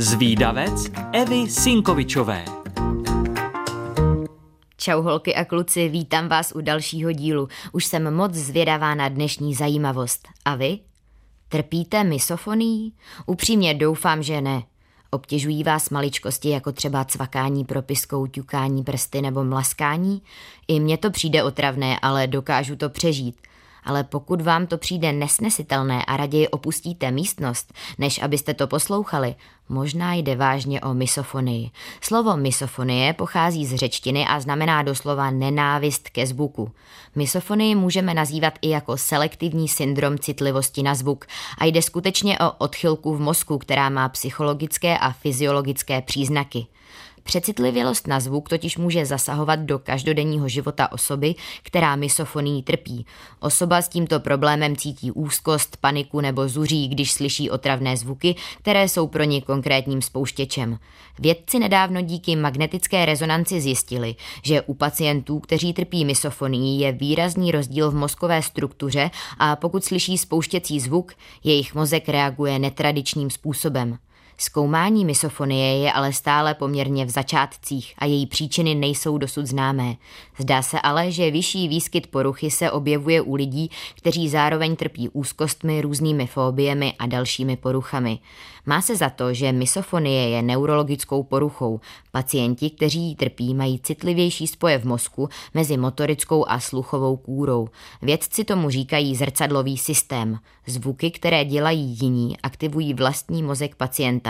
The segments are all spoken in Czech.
Zvídavec Evy Sinkovičové Čau holky a kluci, vítám vás u dalšího dílu. Už jsem moc zvědavá na dnešní zajímavost. A vy? Trpíte misofoní? Upřímně doufám, že ne. Obtěžují vás maličkosti jako třeba cvakání propiskou, ťukání prsty nebo mlaskání? I mně to přijde otravné, ale dokážu to přežít ale pokud vám to přijde nesnesitelné a raději opustíte místnost, než abyste to poslouchali, možná jde vážně o misofonii. Slovo misofonie pochází z řečtiny a znamená doslova nenávist ke zvuku. Misofonii můžeme nazývat i jako selektivní syndrom citlivosti na zvuk a jde skutečně o odchylku v mozku, která má psychologické a fyziologické příznaky. Přecitlivělost na zvuk totiž může zasahovat do každodenního života osoby, která misofoní trpí. Osoba s tímto problémem cítí úzkost, paniku nebo zuří, když slyší otravné zvuky, které jsou pro ně konkrétním spouštěčem. Vědci nedávno díky magnetické rezonanci zjistili, že u pacientů, kteří trpí misofonii, je výrazný rozdíl v mozkové struktuře a pokud slyší spouštěcí zvuk, jejich mozek reaguje netradičním způsobem. Zkoumání misofonie je ale stále poměrně v začátcích a její příčiny nejsou dosud známé. Zdá se ale, že vyšší výskyt poruchy se objevuje u lidí, kteří zároveň trpí úzkostmi, různými fóbiemi a dalšími poruchami. Má se za to, že misofonie je neurologickou poruchou. Pacienti, kteří ji trpí, mají citlivější spoje v mozku mezi motorickou a sluchovou kůrou. Vědci tomu říkají zrcadlový systém. Zvuky, které dělají jiní, aktivují vlastní mozek pacienta.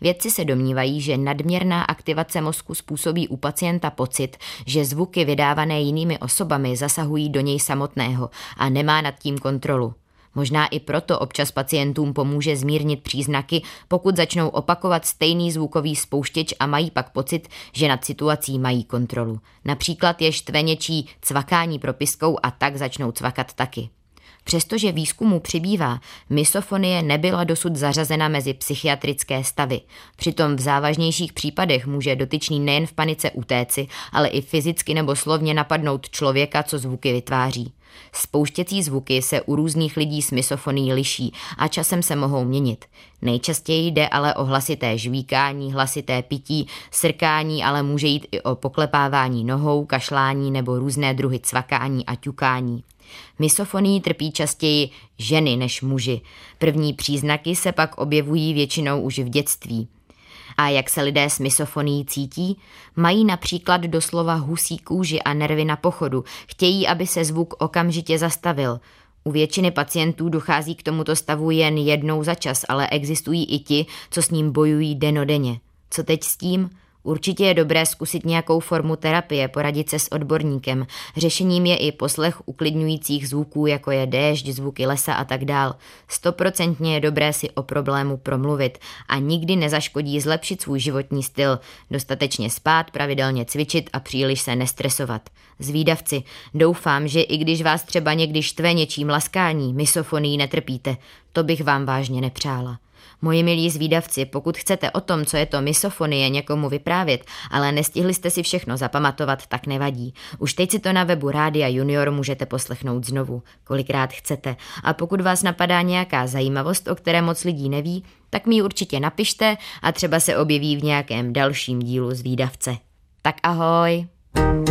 Vědci se domnívají, že nadměrná aktivace mozku způsobí u pacienta pocit, že zvuky vydávané jinými osobami zasahují do něj samotného a nemá nad tím kontrolu. Možná i proto občas pacientům pomůže zmírnit příznaky, pokud začnou opakovat stejný zvukový spouštěč a mají pak pocit, že nad situací mají kontrolu. Například je štve něčí cvakání propiskou a tak začnou cvakat taky. Přestože výzkumu přibývá, misofonie nebyla dosud zařazena mezi psychiatrické stavy. Přitom v závažnějších případech může dotyčný nejen v panice utéci, ale i fyzicky nebo slovně napadnout člověka, co zvuky vytváří. Spouštěcí zvuky se u různých lidí s misofoní liší a časem se mohou měnit. Nejčastěji jde ale o hlasité žvíkání, hlasité pití, srkání, ale může jít i o poklepávání nohou, kašlání nebo různé druhy cvakání a ťukání. Misofonii trpí častěji ženy než muži. První příznaky se pak objevují většinou už v dětství. A jak se lidé s misofoní cítí? Mají například doslova husí kůži a nervy na pochodu, chtějí, aby se zvuk okamžitě zastavil. U většiny pacientů dochází k tomuto stavu jen jednou za čas, ale existují i ti, co s ním bojují denodenně. Co teď s tím? Určitě je dobré zkusit nějakou formu terapie, poradit se s odborníkem. Řešením je i poslech uklidňujících zvuků, jako je déšť, zvuky lesa a tak dál. Stoprocentně je dobré si o problému promluvit a nikdy nezaškodí zlepšit svůj životní styl, dostatečně spát, pravidelně cvičit a příliš se nestresovat. Zvídavci, doufám, že i když vás třeba někdy štve něčím laskání, misofoní netrpíte. To bych vám vážně nepřála. Moji milí zvídavci, pokud chcete o tom, co je to misofonie, někomu vyprávět, ale nestihli jste si všechno zapamatovat, tak nevadí. Už teď si to na webu Rádia Junior můžete poslechnout znovu, kolikrát chcete. A pokud vás napadá nějaká zajímavost, o které moc lidí neví, tak mi ji určitě napište a třeba se objeví v nějakém dalším dílu zvídavce. Tak ahoj! thank you